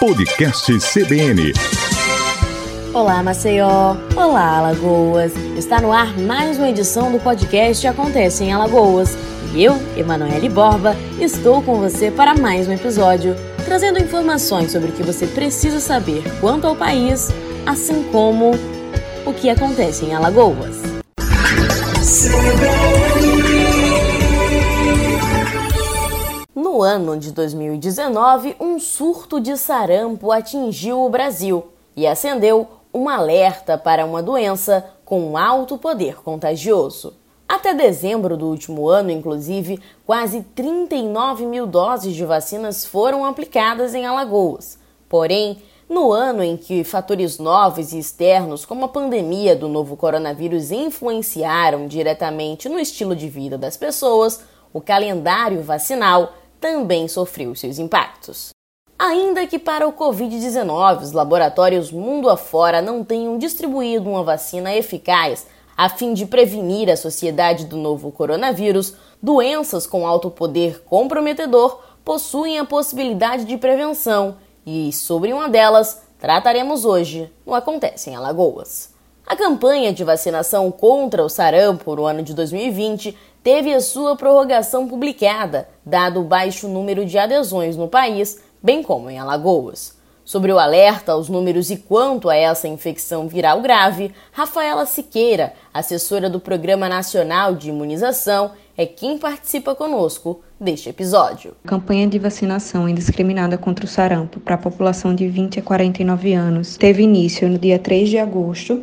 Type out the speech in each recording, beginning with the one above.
Podcast CBN. Olá, Maceió. Olá, Alagoas. Está no ar mais uma edição do podcast Acontece em Alagoas. E eu, Emanuele Borba, estou com você para mais um episódio, trazendo informações sobre o que você precisa saber quanto ao país, assim como o que acontece em Alagoas. No ano de 2019, um surto de sarampo atingiu o Brasil e acendeu um alerta para uma doença com alto poder contagioso. Até dezembro do último ano, inclusive, quase 39 mil doses de vacinas foram aplicadas em Alagoas. Porém, no ano em que fatores novos e externos, como a pandemia do novo coronavírus, influenciaram diretamente no estilo de vida das pessoas, o calendário vacinal também sofreu seus impactos. Ainda que para o Covid-19 os laboratórios mundo afora não tenham distribuído uma vacina eficaz a fim de prevenir a sociedade do novo coronavírus, doenças com alto poder comprometedor possuem a possibilidade de prevenção e sobre uma delas trataremos hoje no Acontece em Alagoas. A campanha de vacinação contra o sarampo no ano de 2020 teve a sua prorrogação publicada, dado o baixo número de adesões no país, bem como em Alagoas. Sobre o alerta aos números e quanto a essa infecção viral grave, Rafaela Siqueira, assessora do Programa Nacional de Imunização, é quem participa conosco deste episódio. A campanha de vacinação indiscriminada contra o sarampo para a população de 20 a 49 anos teve início no dia 3 de agosto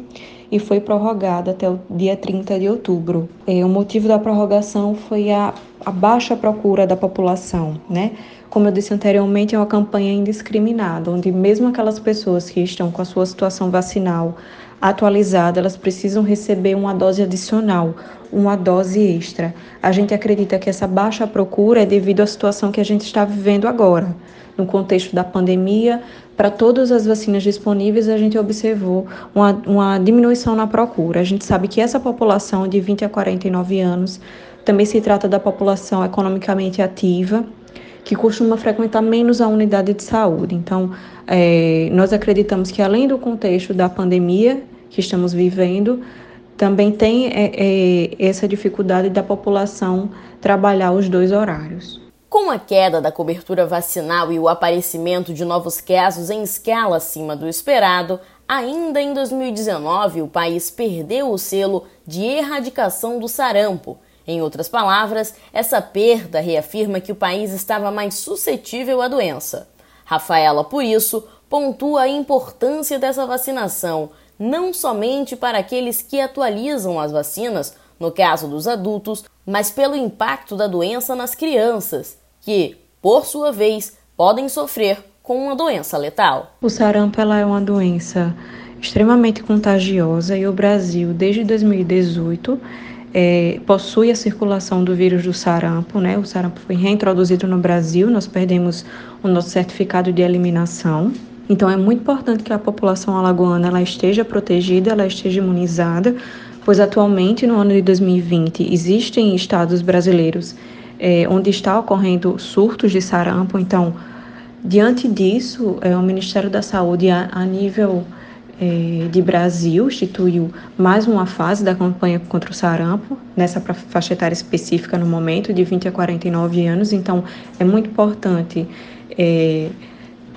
e foi prorrogada até o dia 30 de outubro. É, o motivo da prorrogação foi a, a baixa procura da população, né? Como eu disse anteriormente, é uma campanha indiscriminada, onde mesmo aquelas pessoas que estão com a sua situação vacinal atualizada, elas precisam receber uma dose adicional, uma dose extra. A gente acredita que essa baixa procura é devido à situação que a gente está vivendo agora. No contexto da pandemia, para todas as vacinas disponíveis, a gente observou uma, uma diminuição na procura. A gente sabe que essa população de 20 a 49 anos também se trata da população economicamente ativa, que costuma frequentar menos a unidade de saúde. Então, é, nós acreditamos que além do contexto da pandemia que estamos vivendo, também tem é, é, essa dificuldade da população trabalhar os dois horários. Com a queda da cobertura vacinal e o aparecimento de novos casos em escala acima do esperado, ainda em 2019 o país perdeu o selo de erradicação do sarampo. Em outras palavras, essa perda reafirma que o país estava mais suscetível à doença. Rafaela, por isso, pontua a importância dessa vacinação, não somente para aqueles que atualizam as vacinas, no caso dos adultos, mas pelo impacto da doença nas crianças, que, por sua vez, podem sofrer com uma doença letal. O sarampo é uma doença extremamente contagiosa e o Brasil, desde 2018, é, possui a circulação do vírus do sarampo, né? O sarampo foi reintroduzido no Brasil, nós perdemos o nosso certificado de eliminação. Então é muito importante que a população alagoana ela esteja protegida, ela esteja imunizada, pois atualmente no ano de 2020 existem estados brasileiros é, onde está ocorrendo surtos de sarampo. Então, diante disso, é, o Ministério da Saúde a, a nível é, de Brasil instituiu mais uma fase da campanha contra o sarampo, nessa faixa etária específica no momento, de 20 a 49 anos. Então, é muito importante é,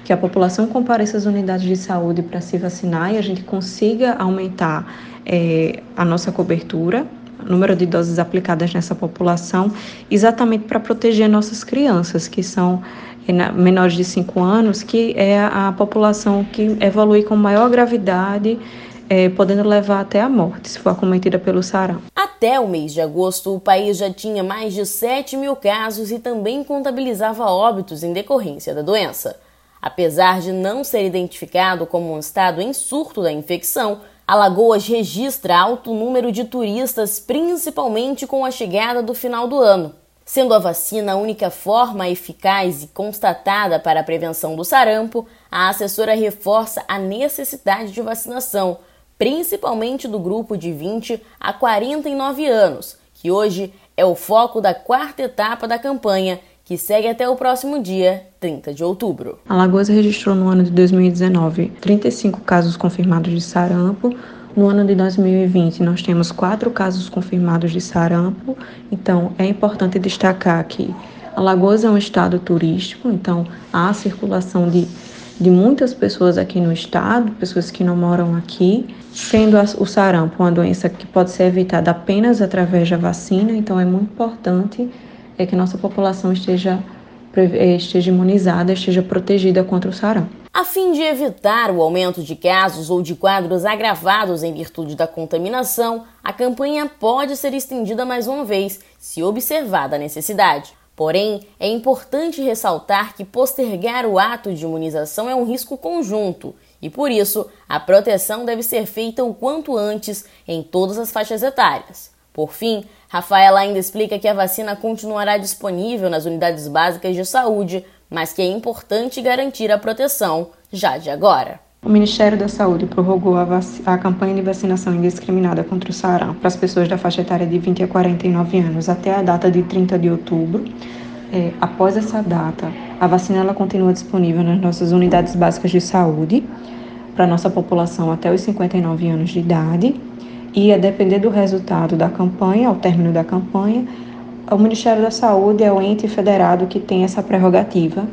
que a população compareça às unidades de saúde para se vacinar e a gente consiga aumentar é, a nossa cobertura, número de doses aplicadas nessa população, exatamente para proteger nossas crianças, que são é, menores de 5 anos, que é a população que evolui com maior gravidade, é, podendo levar até a morte, se for acometida pelo sarampo. Até o mês de agosto, o país já tinha mais de 7 mil casos e também contabilizava óbitos em decorrência da doença. Apesar de não ser identificado como um estado em surto da infecção, Alagoas registra alto número de turistas, principalmente com a chegada do final do ano. Sendo a vacina a única forma eficaz e constatada para a prevenção do sarampo, a assessora reforça a necessidade de vacinação, principalmente do grupo de 20 a 49 anos, que hoje é o foco da quarta etapa da campanha que segue até o próximo dia, 30 de outubro. Alagoas registrou no ano de 2019 35 casos confirmados de sarampo. No ano de 2020, nós temos quatro casos confirmados de sarampo. Então, é importante destacar que Alagoas é um estado turístico, então há circulação de, de muitas pessoas aqui no estado, pessoas que não moram aqui, sendo o sarampo uma doença que pode ser evitada apenas através da vacina, então é muito importante é que nossa população esteja, é, esteja imunizada, esteja protegida contra o sarampo. A fim de evitar o aumento de casos ou de quadros agravados em virtude da contaminação, a campanha pode ser estendida mais uma vez, se observada a necessidade. Porém, é importante ressaltar que postergar o ato de imunização é um risco conjunto e, por isso, a proteção deve ser feita o quanto antes em todas as faixas etárias. Por fim, Rafaela ainda explica que a vacina continuará disponível nas unidades básicas de saúde, mas que é importante garantir a proteção já de agora. O Ministério da Saúde prorrogou a, a, campanha de vacinação indiscriminada contra o sarampo para as pessoas da faixa etária de 20 a 49 anos até a data de 30 de outubro. É, após essa data, a vacina ela continua disponível nas nossas unidades básicas de saúde para nossa população até os 59 anos de idade. E a depender do resultado da campanha, ao término da campanha, o Ministério da Saúde é o ente federado que tem essa prerrogativa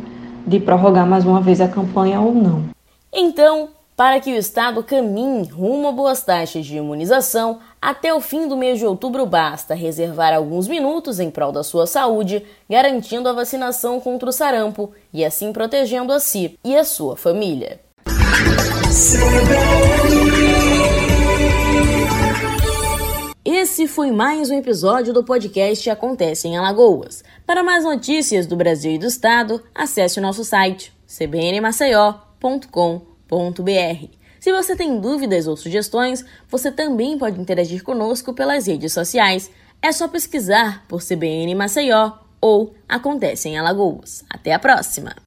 de prorrogar mais uma vez a campanha ou não. Então, para que o Estado caminhe rumo a boas taxas de imunização, até o fim do mês de outubro basta reservar alguns minutos em prol da sua saúde, garantindo a vacinação contra o sarampo e assim protegendo a si e a sua família. Esse foi mais um episódio do podcast Acontece em Alagoas. Para mais notícias do Brasil e do Estado, acesse o nosso site cbnmaceió.com se você tem dúvidas ou sugestões, você também pode interagir conosco pelas redes sociais. É só pesquisar por CBN Maceió ou Acontece em Alagoas. Até a próxima!